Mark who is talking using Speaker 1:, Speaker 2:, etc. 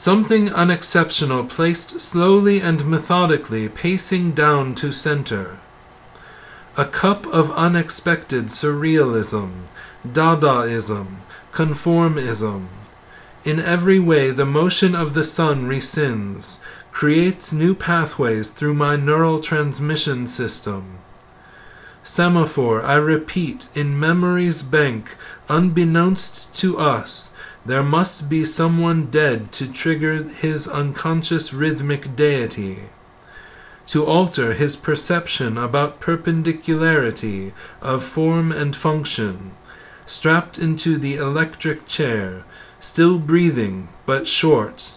Speaker 1: Something unexceptional placed slowly and methodically pacing down to center. A cup of unexpected surrealism, Dadaism, conformism. In every way the motion of the sun rescinds, creates new pathways through my neural transmission system. Semaphore, I repeat, in memory's bank, unbeknownst to us, there must be someone dead to trigger his unconscious rhythmic deity, to alter his perception about perpendicularity of form and function, strapped into the electric chair, still breathing, but short,